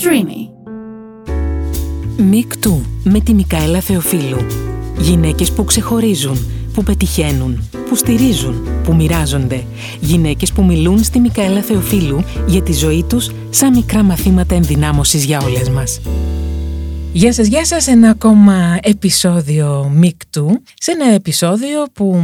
Streamy. Μικτού με τη Μικαέλα Θεοφίλου. Γυναίκες που ξεχωρίζουν, που πετυχαίνουν, που στηρίζουν, που μοιράζονται. Γυναίκες που μιλούν στη Μικαέλα Θεοφίλου για τη ζωή τους σαν μικρά μαθήματα ενδυνάμωσης για όλες μας. Γεια σας, γεια σας, ένα ακόμα επεισόδιο Μικτού. Σε ένα επεισόδιο που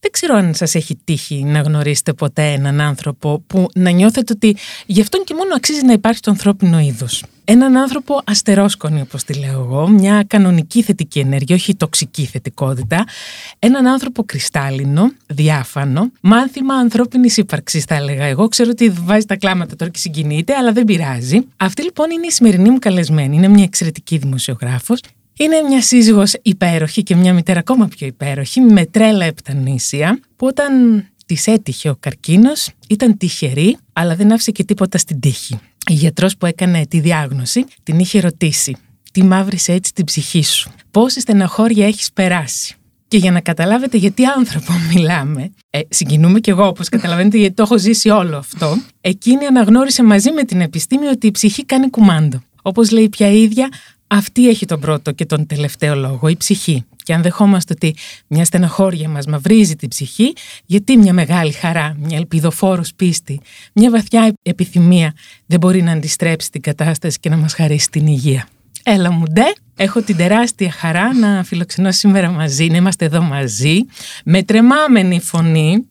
δεν ξέρω αν σας έχει τύχει να γνωρίσετε ποτέ έναν άνθρωπο που να νιώθετε ότι γι' αυτόν και μόνο αξίζει να υπάρχει το ανθρώπινο είδος. Έναν άνθρωπο αστερόσκονη, όπως τη λέω εγώ, μια κανονική θετική ενέργεια, όχι τοξική θετικότητα. Έναν άνθρωπο κρυστάλλινο, διάφανο, μάθημα ανθρώπινης ύπαρξης θα έλεγα εγώ. Ξέρω ότι βάζει τα κλάματα τώρα και συγκινείται, αλλά δεν πειράζει. Αυτή λοιπόν είναι η σημερινή μου καλεσμένη. Είναι μια εξαιρετική δημοσιογράφος είναι μια σύζυγος υπέροχη και μια μητέρα ακόμα πιο υπέροχη με τρέλα επτανήσια που όταν της έτυχε ο καρκίνος ήταν τυχερή αλλά δεν άφησε και τίποτα στην τύχη. Η γιατρός που έκανε τη διάγνωση την είχε ρωτήσει τι μαύρησε έτσι την ψυχή σου, πόση στεναχώρια έχεις περάσει; Και για να καταλάβετε γιατί άνθρωπο μιλάμε, ε, συγκινούμε κι εγώ όπως καταλαβαίνετε γιατί το έχω ζήσει όλο αυτό, εκείνη αναγνώρισε μαζί με την επιστήμη ότι η ψυχή κάνει κουμάντο. Όπως λέει πια η ίδια, αυτή έχει τον πρώτο και τον τελευταίο λόγο, η ψυχή. Και αν δεχόμαστε ότι μια στεναχώρια μας μαυρίζει την ψυχή, γιατί μια μεγάλη χαρά, μια ελπιδοφόρος πίστη, μια βαθιά επιθυμία δεν μπορεί να αντιστρέψει την κατάσταση και να μας χαρίσει την υγεία. Έλα μου ντε, έχω την τεράστια χαρά να φιλοξενώ σήμερα μαζί, να είμαστε εδώ μαζί, με τρεμάμενη φωνή,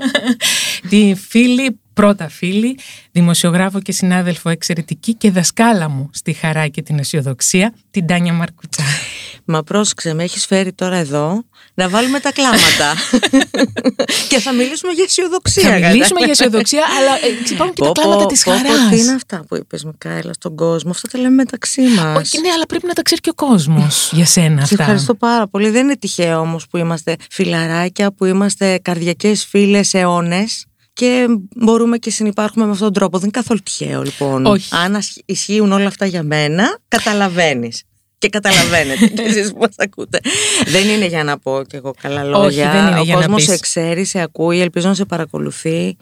τη φίλη πρώτα φίλη, δημοσιογράφο και συνάδελφο εξαιρετική και δασκάλα μου στη χαρά και την αισιοδοξία, την Τάνια Μαρκουτσά. Μα πρόσεξε, με έχεις φέρει τώρα εδώ να βάλουμε τα κλάματα. και θα μιλήσουμε για αισιοδοξία. Θα μιλήσουμε για αισιοδοξία, αλλά ε, υπάρχουν και τα κλάματα της χαρά. Τι είναι αυτά που είπες, Μικαέλα, στον κόσμο; Αυτά τα λέμε μεταξύ μας. Όχι, ναι, αλλά πρέπει να τα ξέρει και ο κόσμος για σένα αυτά. Σε ευχαριστώ πάρα πολύ. Δεν είναι τυχαίο όμως που είμαστε φιλαράκια, που είμαστε καρδιακές φίλες αιώνες και μπορούμε και συνεπάρχουμε με αυτόν τον τρόπο. Δεν είναι καθόλου τυχαίο λοιπόν. Όχι. Αν ισχύουν όλα αυτά για μένα, καταλαβαίνεις. Και καταλαβαίνετε και εσείς που μας ακούτε. δεν είναι για να πω κι εγώ καλά λόγια. Όχι, δεν είναι Ο για κόσμος να σε ξέρει, σε ακούει, ελπίζω να σε παρακολουθεί.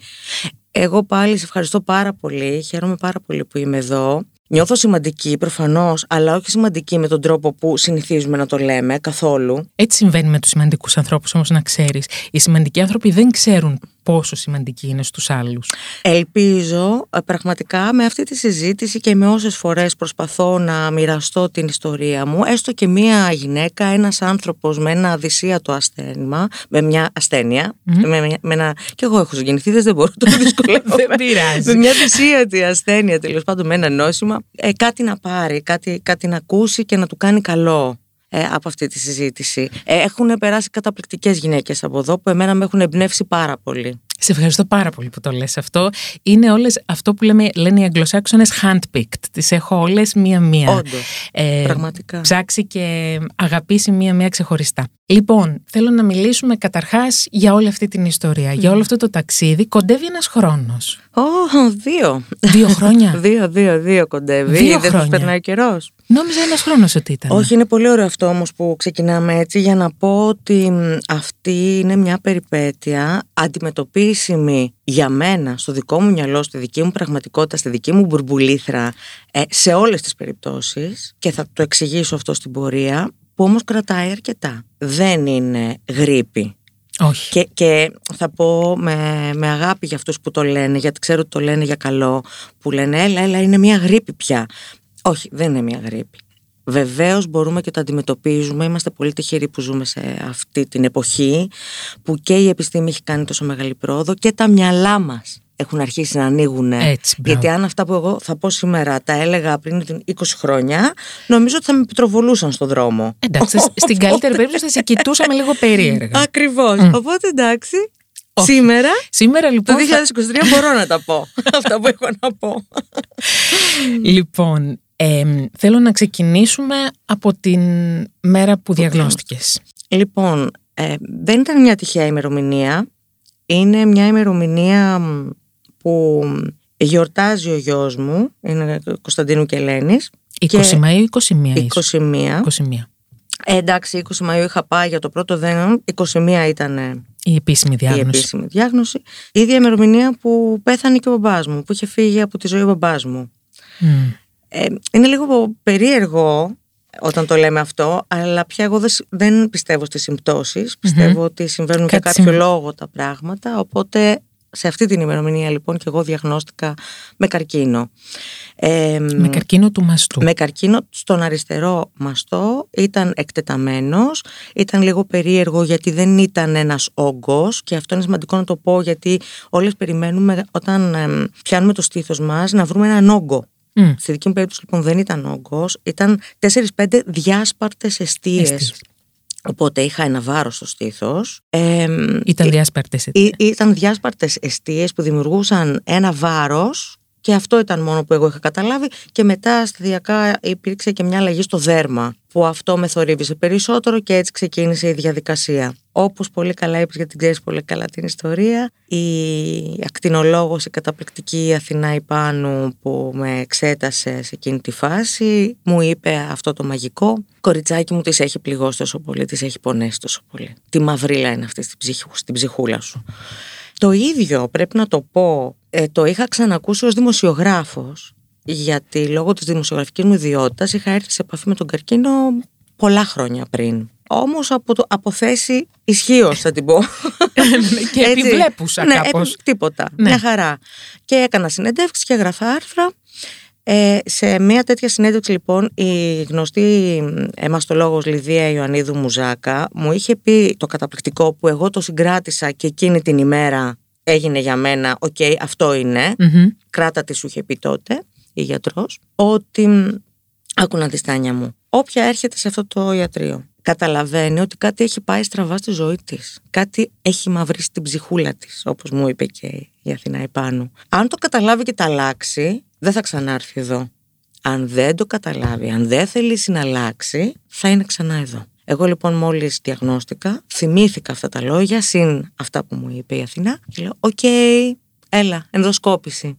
Εγώ πάλι σε ευχαριστώ πάρα πολύ. Χαίρομαι πάρα πολύ που είμαι εδώ. Νιώθω σημαντική προφανώς, αλλά όχι σημαντική με τον τρόπο που συνηθίζουμε να το λέμε καθόλου. Έτσι συμβαίνει με τους σημαντικούς ανθρώπους, όμως να ξέρεις. Οι σημαντικοί άνθρωποι δεν ξέρουν πόσο σημαντική είναι στους άλλους. Ελπίζω ε, πραγματικά με αυτή τη συζήτηση και με όσες φορές προσπαθώ να μοιραστώ την ιστορία μου, έστω και μία γυναίκα, ένας άνθρωπος με ένα αδυσίατο ασθένημα, με μια ασθένεια, με, με ένα... και εγώ έχω συγγενηθεί, δεν μπορώ το δυσκολεύω. δεν πειράζει. Με μια δυσίατη ασθένεια τέλος πάντων με ένα νόσημα, ε, κάτι να πάρει, κάτι, κάτι να ακούσει και να του κάνει καλό. Ε, από αυτή τη συζήτηση. Ε, έχουν περάσει καταπληκτικές γυναίκες από εδώ που εμένα με έχουν εμπνεύσει πάρα πολύ. Σε ευχαριστώ πάρα πολύ που το λες αυτό. Είναι όλες αυτό που λέμε, λένε οι Αγγλοσάξονες handpicked. Τις έχω όλες μία-μία. Όντως, ε, πραγματικά. Ψάξει και αγαπήσει μία-μία ξεχωριστά. Λοιπόν, θέλω να μιλήσουμε καταρχάς για όλη αυτή την ιστορία, για όλο αυτό το ταξίδι. Κοντεύει ένας χρόνος. Oh, δύο. Δύο χρόνια. δύο, δύο, δύο κοντεύει. Δύο Δεν χρόνια. περνάει καιρός. Νόμιζα ένας χρόνος ότι ήταν. Όχι, είναι πολύ ωραίο αυτό όμως που ξεκινάμε έτσι για να πω ότι μ, αυτή είναι μια περιπέτεια αντιμετωπίσιμη για μένα, στο δικό μου μυαλό, στη δική μου πραγματικότητα, στη δική μου μπουρμπουλήθρα, ε, σε όλες τις περιπτώσεις και θα το εξηγήσω αυτό στην πορεία, που όμως κρατάει αρκετά. Δεν είναι γρήπη. Όχι. Και, και θα πω με, με αγάπη για αυτούς που το λένε, γιατί ξέρω ότι το λένε για καλό, που λένε έλα, έλα, είναι μια γρήπη πια. Όχι, δεν είναι μια γρήπη. Βεβαίως μπορούμε και το αντιμετωπίζουμε. Είμαστε πολύ τυχεροί που ζούμε σε αυτή την εποχή που και η επιστήμη έχει κάνει τόσο μεγάλη πρόοδο και τα μυαλά μας έχουν αρχίσει να ανοίγουν. Έτσι, μπράβο. Γιατί αν αυτά που εγώ θα πω σήμερα τα έλεγα πριν 20 χρόνια, νομίζω ότι θα με επιτροβολούσαν στον δρόμο. Εντάξει, στην καλύτερη περίπτωση θα σε κοιτούσαμε λίγο περίεργα. Ακριβώς. Οπότε εντάξει. Όχι. Σήμερα, Σήμερα το λοιπόν. θα- 2023, μπορώ να τα πω. αυτά που έχω να πω. Λοιπόν, εμ, θέλω να ξεκινήσουμε από την μέρα που διαγνώστηκες. Λοιπόν, ε, δεν ήταν μια τυχαία ημερομηνία. Είναι μια ημερομηνία μ, που γιορτάζει ο γιος μου, είναι Κωνσταντίνου και Ελένης. 20 Και Μαΐου ή 21 ίσως. 21. 21. Ε, εντάξει, 20 Μαΐου είχα πάει για το πρώτο δένο, 21 ήταν ε, Η επίσημη η διάγνωση. επίσημη διάγνωση. Η ίδια ημερομηνία που πέθανε και ο μπαμπάς μου, που είχε φύγει από τη ζωή ο μπαμπάς μου. Μμ. Ε, είναι λίγο περίεργο όταν το λέμε αυτό, αλλά πια εγώ δεν πιστεύω στις συμπτώσεις. Πιστεύω ότι συμβαίνουν για κάποιο λόγο τα πράγματα, οπότε σε αυτή την ημερομηνία λοιπόν και εγώ διαγνώστηκα με καρκίνο. με καρκίνο του μαστού. Με καρκίνο στον αριστερό μαστό, ήταν εκτεταμένος, ήταν λίγο περίεργο γιατί δεν ήταν ένας όγκος και αυτό είναι σημαντικό να το πω γιατί όλες περιμένουμε όταν πιάνουμε το στήθος μας να βρούμε έναν όγκο. Mm. Στη δική μου περίπτωση λοιπόν δεν ήταν όγκος, ήταν 4-5 διάσπαρτες αιστείες. Οπότε είχα ένα βάρος στο στήθος. Ε, ήταν διάσπαρτες αιστείες. Ήταν διάσπαρτες αιστείες που δημιουργούσαν ένα βάρος και αυτό ήταν μόνο που εγώ είχα καταλάβει. Και μετά σταδιακά υπήρξε και μια αλλαγή στο δέρμα, που αυτό με θορύβησε περισσότερο και έτσι ξεκίνησε η διαδικασία. Όπως πολύ καλά είπες, γιατί ξέρεις πολύ καλά την ιστορία, η ακτινολόγος, η καταπληκτική Αθηνά Ιπάνου που με εξέτασε σε εκείνη τη φάση, μου είπε αυτό το μαγικό. Κοριτσάκι μου τη έχει πληγώσει τόσο πολύ, τη έχει πονέσει τόσο πολύ. Τι μαυρίλα είναι αυτή στην ψυχούλα σου. Το ίδιο πρέπει να το πω, ε, το είχα ξανακούσει ως δημοσιογράφος, γιατί λόγω της δημοσιογραφικής μου ιδιότητας είχα έρθει σε επαφή με τον καρκίνο πολλά χρόνια πριν. Όμως από, το, από θέση ισχύως, θα την πω. και επιβλέπουσα ναι, κάπως. τίποτα. Ναι. Μια χαρά. Και έκανα συνεντεύξει και έγραφα άρθρα. Ε, σε μια τέτοια συνέντευξη λοιπόν η γνωστή εμαστολόγος Λιδία Ιωαννίδου Μουζάκα μου είχε πει το καταπληκτικό που εγώ το συγκράτησα και εκείνη την ημέρα έγινε για μένα οκ αυτό είναι κράτα τη σου είχε πει τότε η γιατρός ότι άκου να δεις Τάνια μου όποια έρχεται σε αυτό το ιατρείο καταλαβαίνει ότι κάτι έχει πάει στραβά στη ζωή της κάτι έχει μαυρίσει την ψυχούλα της όπως μου είπε και η Αθηνά η Πάνου αν το καταλάβει και τα αλλάξει δεν θα ξανάρθει εδώ. Αν δεν το καταλάβει, αν δεν θελήσει να αλλάξει, θα είναι ξανά εδώ. Εγώ λοιπόν μόλις διαγνώστηκα, θυμήθηκα αυτά τα λόγια, συν αυτά που μου είπε η Αθηνά και λέω «OK, έλα, ενδοσκόπηση.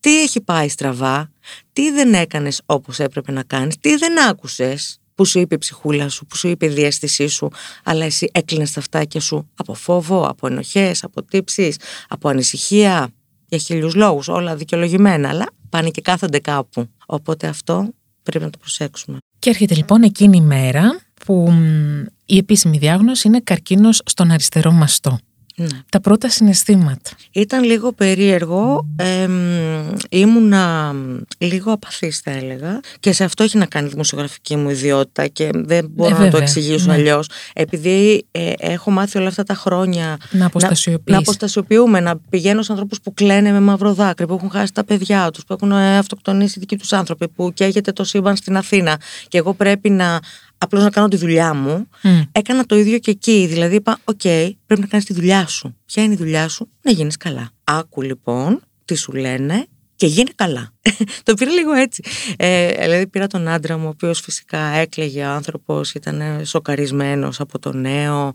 Τι έχει πάει στραβά, τι δεν έκανες όπως έπρεπε να κάνεις, τι δεν άκουσες που σου είπε η ψυχούλα σου, που σου είπε η διέστησή σου, αλλά εσύ έκλεινες τα αυτάκια σου από φόβο, από ενοχές, από τύψεις, από ανησυχία, για χίλιους λόγους, όλα δικαιολογημένα, αλλά πάνε και κάθονται κάπου. Οπότε αυτό πρέπει να το προσέξουμε. Και έρχεται λοιπόν εκείνη η μέρα που η επίσημη διάγνωση είναι καρκίνος στον αριστερό μαστό. Ναι. Τα πρώτα συναισθήματα. Ήταν λίγο περίεργο, ε, ήμουνα λίγο απαθής θα έλεγα και σε αυτό έχει να κάνει η δημοσιογραφική μου ιδιότητα και δεν μπορώ ε, να το εξηγήσω ναι. αλλιώς. Επειδή ε, έχω μάθει όλα αυτά τα χρόνια να, να αποστασιοποιούμε, να πηγαίνω σε ανθρώπους που κλαίνε με μαύρο δάκρυ, που έχουν χάσει τα παιδιά τους, που έχουν ε, αυτοκτονήσει δικοί τους άνθρωποι, που καίγεται το σύμπαν στην Αθήνα και εγώ πρέπει να απλώς να κάνω τη δουλειά μου. Έκανα το ίδιο και εκεί. Δηλαδή είπα: Οκ, πρέπει να κάνεις τη δουλειά σου. Ποια είναι η δουλειά σου, να γίνεις καλά. Άκου λοιπόν τι σου λένε και γίνε καλά. το πήρα λίγο έτσι. Ε, δηλαδή πήρα τον άντρα μου, ο οποίος φυσικά έκλαιγε άνθρωπος, ήταν σοκαρισμένος από το νέο.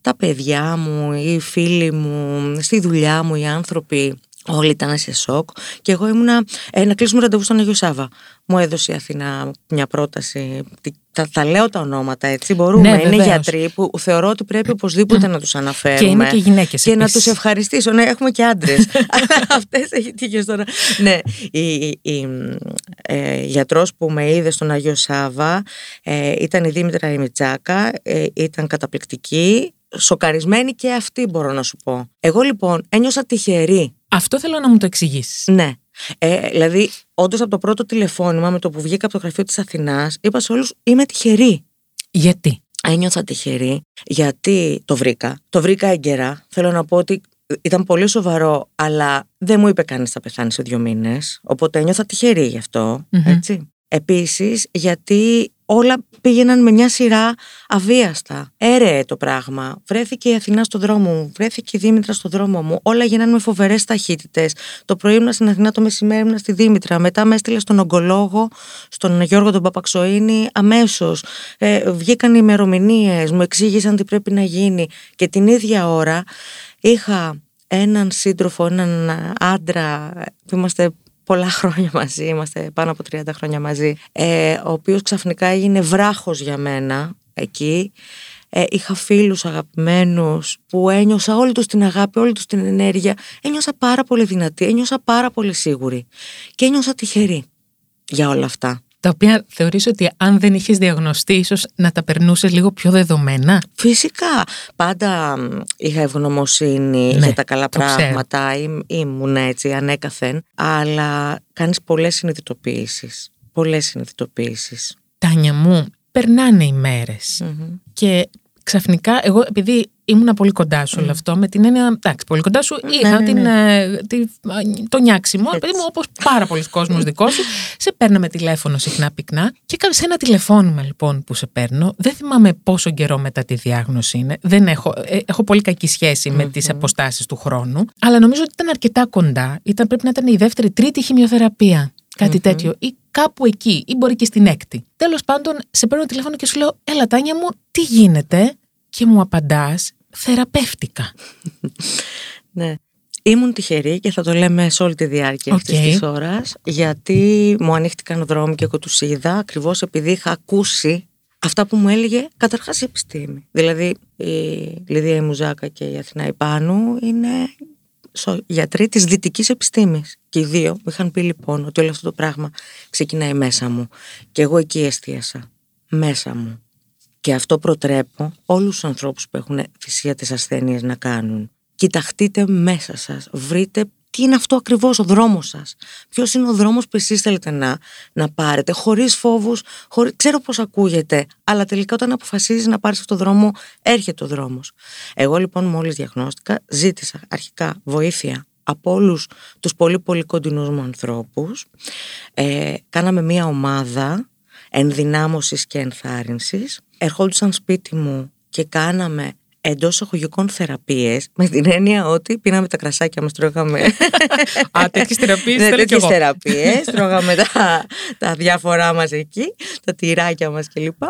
Τα παιδιά μου, οι φίλοι μου, στη δουλειά μου, οι άνθρωποι Όλοι ήταν σε σοκ και εγώ ήμουνα ε, να κλείσουμε ραντεβού στον Αγιο Σάβα. Μου έδωσε η Αθηνά μια πρόταση. Θα, θα λέω τα ονόματα έτσι. Μπορούμε. Ναι, είναι γιατροί που θεωρώ ότι πρέπει οπωσδήποτε να τους αναφέρουμε. Και είναι και γυναίκες. Και να τους ευχαριστήσω. Ναι, έχουμε και άντρες. Αυτές έχει τύχει τώρα. ναι, η, η, η ε, γιατρός που με είδε στον Αγιο Σάβα ε, ήταν η Δήμητρα Ημιτσάκα. Ε, ήταν καταπληκτική. Σοκαρισμένη και αυτή μπορώ να σου πω. Εγώ λοιπόν ένιωσα τυχερή αυτό θέλω να μου το εξηγήσεις. Ναι. Ε, δηλαδή, όντως από το πρώτο τηλεφώνημα με το που βγήκα από το γραφείο της Αθηνάς, είπα σε όλους: Είμαι τυχερή. Γιατί; Ένιωθα τυχερή, γιατί το βρήκα. Το βρήκα έγκαιρα. Θέλω να πω ότι ήταν πολύ σοβαρό, αλλά δεν μου είπε κανείς θα πεθάνει σε δύο μήνες. Οπότε ένιωθα τυχερή γι' αυτό. Έτσι. Επίσης, γιατί όλα πήγαιναν με μια σειρά αβίαστα. Έρεε το πράγμα. Βρέθηκε η Αθηνά στο δρόμο μου, βρέθηκε η Δήμητρα στο δρόμο μου. Όλα γίνανε με φοβερές ταχύτητες. Το πρωί ήμουν στην Αθηνά, το μεσημέρι ήμουν στη Δήμητρα. Μετά με έστειλε στον ογκολόγο, στον Γιώργο τον Παπαξοίνη, αμέσως. Ε, βγήκαν οι ημερομηνίες, μου εξήγησαν τι πρέπει να γίνει. Και την ίδια ώρα είχα έναν σύντροφο, έναν άντρα που είμαστε πολλά χρόνια μαζί, είμαστε πάνω από 30 χρόνια μαζί, ε, ο οποίος ξαφνικά έγινε βράχος για μένα εκεί. Ε, είχα φίλους αγαπημένους που ένιωσα όλη τους την αγάπη, όλη τους την ενέργεια. Ένιωσα πάρα πολύ δυνατή, ένιωσα πάρα πολύ σίγουρη και ένιωσα τυχερή. για όλα αυτά. Τα οποία θεωρείς ότι αν δεν είχες διαγνωστεί ίσως να τα περνούσες λίγο πιο δεδομένα; Φυσικά. Πάντα είχα ευγνωμοσύνη Ναι, για τα καλά το ξέρω. πράγματα. Ή, ήμουν έτσι ανέκαθεν. Αλλά κάνεις πολλές συνειδητοποιήσεις. Πολλές συνειδητοποιήσεις. Τάνια μου, περνάνε οι μέρες Μμμ. και ξαφνικά εγώ επειδή ήμουνα πολύ κοντά σου όλο αυτό με την έννοια, εντάξει πολύ κοντά σου είχα ναι, την, ναι. ε, τη, το νιάξιμο, παιδί μου όπως πάρα πολλοί κόσμος δικός σου. Σε παίρναμε τηλέφωνο συχνά πυκνά και κα- σε ένα τηλεφώνημα λοιπόν που σε παίρνω δεν θυμάμαι πόσο καιρό μετά τη διάγνωση είναι δεν έχω, ε, έχω πολύ κακή σχέση με τις αποστάσεις του χρόνου αλλά νομίζω ότι ήταν αρκετά κοντά ήταν, πρέπει να ήταν η δεύτερη τρίτη χημειοθεραπεία κάτι τέτοιο ή κάπου εκεί ή μπορεί και στην έκτη. Τέλος πάντων σε παίρνω τηλέφωνο και σου λέω έλα Τάνια μου τι γίνεται; και μου απαντάς θεραπεύτηκα. Ναι. Ήμουν τυχερή και θα το λέμε σε όλη τη διάρκεια Οκ. αυτής της ώρας γιατί μου ανοίχτηκαν δρόμοι και εγώ τους είδα ακριβώς επειδή είχα ακούσει αυτά που μου έλεγε καταρχάς η επιστήμη. Δηλαδή η Λυδία η Μουζάκα και η Αθηνά η Πάνου είναι σο- γιατροί της δυτικής επιστήμης και οι δύο μου είχαν πει λοιπόν ότι όλο αυτό το πράγμα ξεκινάει μέσα μου και εγώ εκεί εστίασα μέσα μου και αυτό προτρέπω όλους τους ανθρώπους που έχουν θυσία τις ασθένειες να κάνουν. Κοιταχτείτε μέσα σας, βρείτε τι είναι αυτό ακριβώς ο δρόμος σας. Ποιος είναι ο δρόμος που εσείς θέλετε να, να πάρετε, χωρίς φόβους, χωρί... ξέρω πώς ακούγεται, αλλά τελικά όταν αποφασίζεις να πάρεις αυτό το δρόμο, έρχεται ο δρόμος. Εγώ λοιπόν μόλις διαγνώστηκα, ζήτησα αρχικά βοήθεια από όλους τους πολύ πολύ κοντινούς μου ανθρώπους. Ε, κάναμε μία ομάδα ενδυνάμωσης και ενθάρρυνσης. Ερχόντουσαν σπίτι μου και κάναμε εντός εισαγωγικών θεραπείες με την έννοια ότι πίναμε τα κρασάκια μας, τρώγαμε Α, τέτοιες θεραπείες ναι, θέλω κι τέτοιες εγώ. θεραπείες, τρώγαμε τα, τα διάφορά μας εκεί, τα τυράκια μας κλπ.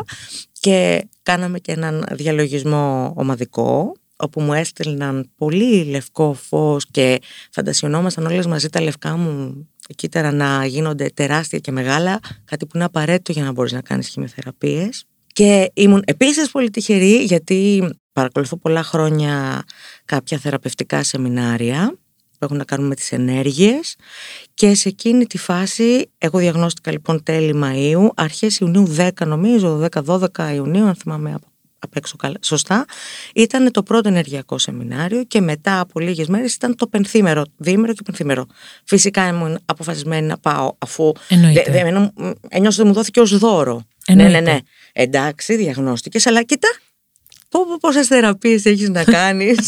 Και κάναμε και έναν διαλογισμό ομαδικό, όπου μου έστελναν πολύ λευκό φως και φαντασιωνόμασταν όλες μαζί τα λευκά μου κύτταρα να γίνονται τεράστια και μεγάλα, κάτι που είναι απαραίτητο για να μπορείς να κάνεις χημειοθεραπείες. Και ήμουν επίσης πολύ τυχερή γιατί παρακολουθώ πολλά χρόνια κάποια θεραπευτικά σεμινάρια που έχουν να κάνουν με τις ενέργειες και σε εκείνη τη φάση, εγώ διαγνώστηκα λοιπόν τέλη Μαΐου, αρχές Ιουνίου 10 νομίζω, 10-12 Ιουνίου αν θυμάμαι από, απ' έξω καλά, σωστά, ήταν το πρώτο ενεργειακό σεμινάριο και μετά από λίγες μέρες ήταν το πενθήμερο, διήμερο και πενθήμερο. Φυσικά ήμουν αποφασισμένη να πάω αφού Εννοείται. δε- δε- εμένα μου- ένιωσα ότι μου δόθηκε ως δώρο. Εννοείται. Ναι, ναι, ναι. Εντάξει, διαγνώστηκες, αλλά κοίτα, πω, πω, πόσες θεραπείες έχεις να κάνεις.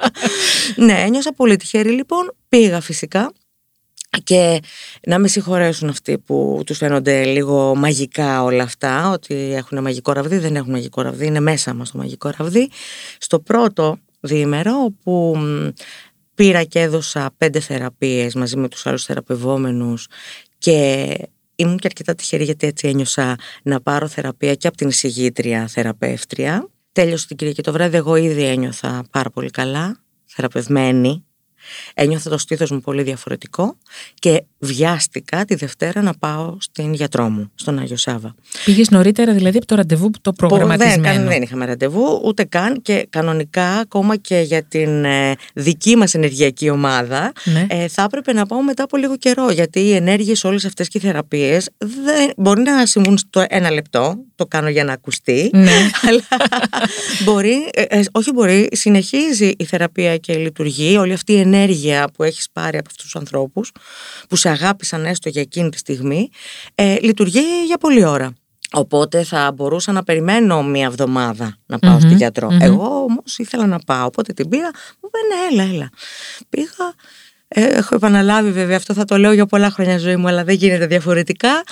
ναι, ένιωσα πολύ τυχερή λοιπόν, πήγα φυσικά και να με συγχωρέσουν αυτοί που τους φαίνονται λίγο μαγικά όλα αυτά, ότι έχουν μαγικό ραβδί, δεν έχουν μαγικό ραβδί, είναι μέσα μας το μαγικό ραβδί. Στο πρώτο διήμερο, όπου μ, πήρα και έδωσα πέντε θεραπείες μαζί με τους άλλους θεραπευόμενους και ήμουν και αρκετά τυχερή γιατί έτσι ένιωσα να πάρω θεραπεία και από την εισηγήτρια θεραπεύτρια. Τέλειωσε την Κυριακή το βράδυ, εγώ ήδη ένιωθα πάρα πολύ καλά, θεραπευμένη. Ένιωθα το στήθος μου πολύ διαφορετικό και βιάστηκα τη Δευτέρα να πάω στην γιατρό μου, στον Άγιο Σάβα. Πήγες νωρίτερα δηλαδή από το ραντεβού που το Δεν, προγραμματισμένο; καν- δεν είχαμε ραντεβού, ούτε καν και κανονικά ακόμα και για την ε, δική μας ενεργειακή ομάδα Ναι. ε, θα έπρεπε να πάω μετά από λίγο καιρό γιατί οι ενέργειες όλες αυτές και οι θεραπείες δεν, μπορεί να συμβούν στο ένα λεπτό, το κάνω για να ακουστεί Ναι. αλλά μπορεί, ε, ε, όχι μπορεί, συνεχίζει η θεραπεία και λειτουργεί όλη αυτή η ενέργεια που έχεις πάρει από αυτούς τους ανθρώπους που σε αγάπησαν έστω για εκείνη τη στιγμή ε, λειτουργεί για πολλή ώρα. Οπότε θα μπορούσα να περιμένω μία εβδομάδα να πάω Μμμ, στη γιατρό. μμμ. Εγώ όμως ήθελα να πάω, οπότε την πήρα, μου είπε ναι έλα έλα. Πήγα, ε, έχω επαναλάβει βέβαια αυτό θα το λέω για πολλά χρόνια ζωή μου αλλά δεν γίνεται διαφορετικά.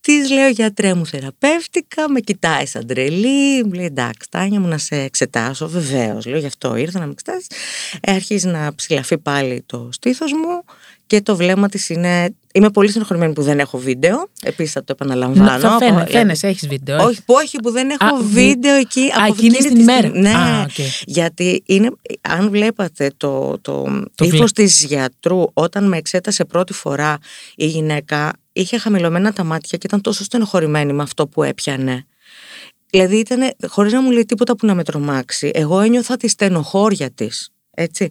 Της λέω γιατρέ μου θεραπεύτηκα, με κοιτάει σαν τρελή, μου λέει εντάξει Τάνια μου να σε εξετάσω, βεβαίως. Λέω γι' αυτό ήρθα να με εξετάσεις. Ε, αρχίζει να ψηλαφεί πάλι το στήθος μου και το βλέμμα της είναι... Είμαι πολύ στενοχωρημένη που δεν έχω βίντεο, επίσης θα το επαναλαμβάνω. Θα φαίνε, Από- φαίνεσαι, έχεις βίντεο. όχι, που όχι, που δεν έχω Α, βίντεο εκεί Α, από εκείνη εκείνη την τη ημέρα. στιγμή. Ναι, Α, οκ. γιατί είναι, αν βλέπατε το, το, Το ύφος βλέ- της γιατρού όταν με εξέτασε πρώτη φορά η γυναίκα είχε χαμηλωμένα τα μάτια και ήταν τόσο στενοχωρημένη με αυτό που έπιανε. Δηλαδή ήταν χωρίς να μου λέει τίποτα που να με τρομάξει. Εγώ ένιωθα τη στενοχώρια της. Έτσι.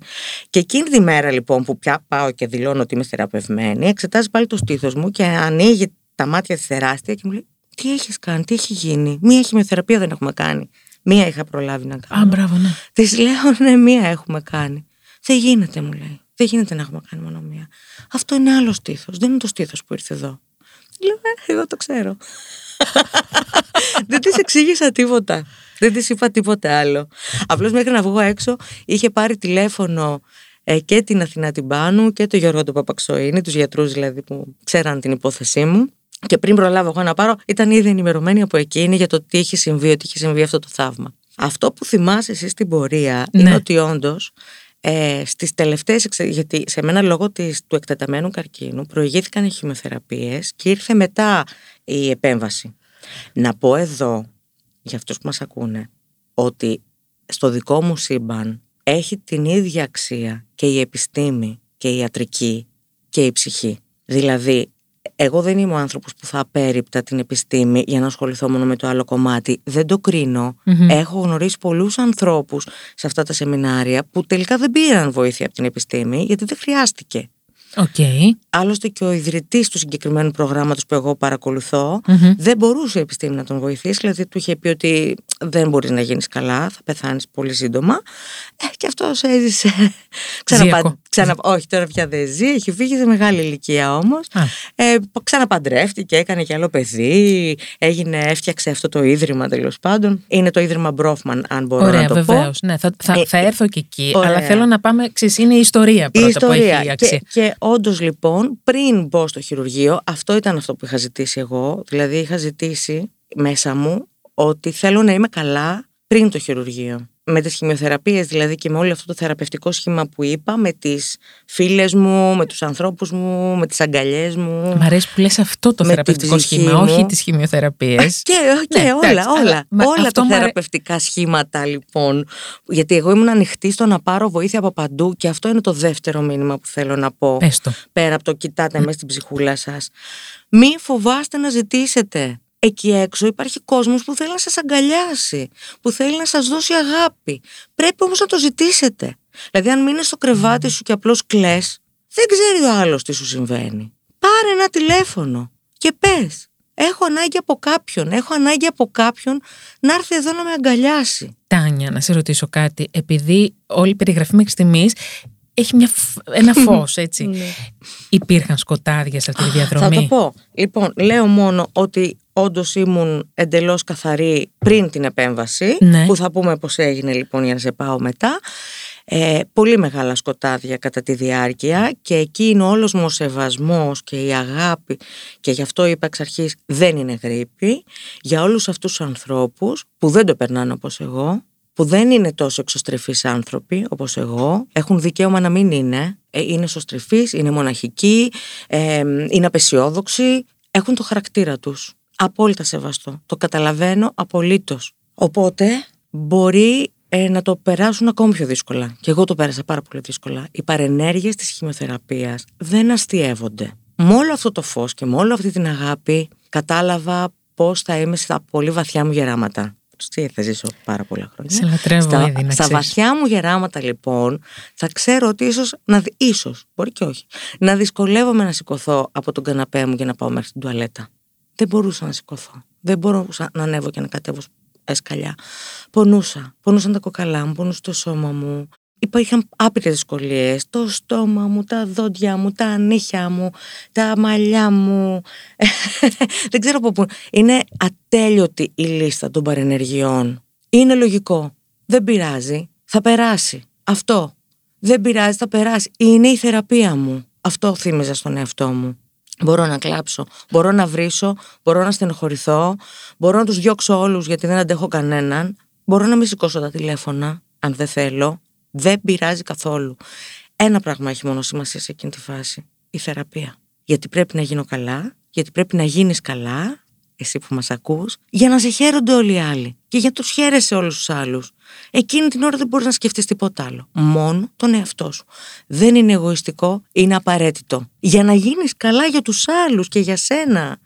Και εκείνη τη μέρα λοιπόν που πια πάω και δηλώνω ότι είμαι θεραπευμένη, εξετάζει πάλι το στήθος μου και ανοίγει τα μάτια της τεράστια και μου λέει: Τι έχεις κάνει, τι έχει γίνει; Μία χημειοθεραπεία δεν έχουμε κάνει. Μία είχα προλάβει να κάνω. Α, μπράβο, ναι. Της λέω: Ναι, μία έχουμε κάνει. Δεν γίνεται, μου λέει. Δεν γίνεται να έχουμε κάνει μόνο μία. Αυτό είναι άλλο στήθος. Δεν είναι το στήθος που ήρθε εδώ. Λέω: ε, Εγώ το ξέρω. δεν της εξήγησα τίποτα. Δεν της είπα τίποτα άλλο. Απλώς μέχρι να βγω έξω είχε πάρει τηλέφωνο ε, και την Αθηνά την Πάνου και τον Γιώργο τον Παπαξοίνη, τους γιατρούς δηλαδή που ξέραν την υπόθεσή μου. Και πριν προλάβω εγώ να πάρω, ήταν ήδη ενημερωμένοι από εκείνη για το τι είχε συμβεί, ότι είχε συμβεί αυτό το θαύμα. Αυτό που θυμάσαι εσύ στην πορεία Ναι. είναι ότι όντως ε, στις τελευταίες, εξε- γιατί σε μένα λόγω της, του εκτεταμένου καρκίνου προηγήθηκαν οι χημειοθεραπείες και ήρθε μετά η επέμβαση. Να πω εδώ, για αυτούς που μας ακούνε, ότι στο δικό μου σύμπαν έχει την ίδια αξία και η επιστήμη και η ιατρική και η ψυχή. Δηλαδή, εγώ δεν είμαι ο άνθρωπος που θα απέριπτα την επιστήμη για να ασχοληθώ μόνο με το άλλο κομμάτι. Δεν το κρίνω. Μμμ. Έχω γνωρίσει πολλούς ανθρώπους σε αυτά τα σεμινάρια που τελικά δεν πήραν βοήθεια από την επιστήμη γιατί δεν χρειάστηκε. Οκ. Άλλωστε και ο ιδρυτής του συγκεκριμένου προγράμματος που εγώ παρακολουθώ Μμμ. δεν μπορούσε η επιστήμη να τον βοηθήσει, δηλαδή του είχε πει ότι δεν μπορείς να γίνεις καλά, θα πεθάνεις πολύ σύντομα. Ε, και αυτός έζησε. Ξαναπα... ακόμα. Ξανα... Όχι, τώρα πια δεν ζει, έχει φύγει σε μεγάλη ηλικία όμως. Α. Ε, ξαναπαντρεύτηκε, έκανε και άλλο παιδί, έγινε, έφτιαξε αυτό το ίδρυμα τέλος πάντων. Είναι το ίδρυμα Μπρόφμαν, αν μπορώ Ωραία, να το βεβαίως. πω. Ναι, θα, θα, Ε, θα έρθω και εκεί. ωραία. Αλλά θέλω να πάμε. Ξέρεις, είναι η ιστορία Η πρώτα που ιστορία. έχει αξία. Και, και όντως λοιπόν, πριν μπω στο χειρουργείο, αυτό ήταν αυτό που είχα ζητήσει εγώ. Δηλαδή, είχα ζητήσει μέσα μου ότι θέλω να είμαι καλά πριν το χειρουργείο. Με τις χημειοθεραπείες δηλαδή και με όλο αυτό το θεραπευτικό σχήμα που είπα, με τις φίλες μου, με τους ανθρώπους μου, με τις αγκαλιές μου. Μ' αρέσει που λες αυτό το Με θεραπευτικό την ψυχή σχήμα, μου. όχι τις χημειοθεραπείες. Και, και Ναι, όλα, εντάξει, όλα. αλλά- μα όλα αυτό τα μου αρέ- θεραπευτικά σχήματα λοιπόν. Γιατί εγώ ήμουν ανοιχτή στο να πάρω βοήθεια από παντού και αυτό είναι το δεύτερο μήνυμα που θέλω να πω. Πες το. Πέρα από το κοιτάτε μέσα στην ψυχούλα σας. Μη φοβάστε να ζητήσετε. Εκεί έξω υπάρχει κόσμος που θέλει να σας αγκαλιάσει, που θέλει να σας δώσει αγάπη. Πρέπει όμως να το ζητήσετε. Δηλαδή αν μείνεις στο κρεβάτι σου και απλώς κλαις, δεν ξέρει ο άλλος τι σου συμβαίνει. Πάρε ένα τηλέφωνο και πες. Έχω ανάγκη από κάποιον, έχω ανάγκη από κάποιον να έρθει εδώ να με αγκαλιάσει. Τάνια, να σε ρωτήσω κάτι. Επειδή όλη η περιγραφή μέχρι στιγμής έχει μια, φ- ένα φως, έτσι. Υπήρχαν σκοτάδια σε αυτή τη διαδρομή. Θα το πω. Λοιπόν, λέω μόνο ότι όντως ήμουν εντελώς καθαρή πριν την επέμβαση. Ναι. Που θα πούμε πώς έγινε λοιπόν για να σε πάω μετά. Ε, πολύ μεγάλα σκοτάδια κατά τη διάρκεια και εκεί είναι όλος μου ο σεβασμός και η αγάπη και γι' αυτό είπα εξ αρχής δεν είναι γρήπη για όλους αυτούς τους ανθρώπους που δεν το περνάνε όπως εγώ που δεν είναι τόσο εξωστρεφείς άνθρωποι όπως εγώ έχουν δικαίωμα να μην είναι ε, είναι εσωστρεφείς, είναι μοναχικοί ε, είναι απεσιόδοξοι έχουν το χαρακτήρα τους απόλυτα σεβαστό, το καταλαβαίνω απολύτως οπότε μπορεί ε, να το περάσουν ακόμη πιο δύσκολα. Και εγώ το πέρασα πάρα πολύ δύσκολα. Οι παρενέργειες της χημειοθεραπείας δεν αστειεύονται. Με όλο αυτό το φως και με όλη αυτή την αγάπη κατάλαβα πώς θα είμαι στα πολύ βαθιά μου γεράματα. Τι θα ζήσω πάρα πολλά χρόνια. Σε λατρεύω Στα, ήδη, να στα ξέρεις. βαθιά μου γεράματα λοιπόν θα ξέρω ότι ίσως, να, δυ- ίσως, μπορεί και όχι, να δυσκολεύομαι να σηκωθώ από τον καναπέ μου για να πάω μέχρι την τουαλέτα. Δεν μπορούσα να σηκωθώ. Δεν μπορούσα να ανέβω και να κατέβω σκαλιά. Πονούσα. Πονούσαν τα κοκαλά μου, πονούσε το σώμα μου. Υπήρχαν άπειρες δυσκολίες. Το στόμα μου, τα δόντια μου, τα νύχια μου, τα μαλλιά μου. Δεν ξέρω από πού. Είναι ατέλειωτη η λίστα των παρενεργειών. Είναι λογικό. Δεν πειράζει. Θα περάσει. Αυτό. Δεν πειράζει, θα περάσει. Είναι η θεραπεία μου. Αυτό θύμιζα στον εαυτό μου. Μπορώ να κλάψω, μπορώ να βρίσω, μπορώ να στενοχωρηθώ, μπορώ να τους διώξω όλους γιατί δεν αντέχω κανέναν, μπορώ να μην σηκώσω τα τηλέφωνα αν δεν θέλω, δεν πειράζει καθόλου. Ένα πράγμα έχει μόνο σημασία σε εκείνη τη φάση, η θεραπεία. Γιατί πρέπει να γίνω καλά, γιατί πρέπει να γίνεις καλά, εσύ που μας ακούς, για να σε χαίρονται όλοι οι άλλοι και για να τους χαίρεσαι όλους τους άλλους. Εκείνη την ώρα δεν μπορείς να σκεφτείς τίποτα άλλο. Μόνο τον εαυτό σου. Δεν είναι εγωιστικό, είναι απαραίτητο. Για να γίνεις καλά για τους άλλους και για σένα.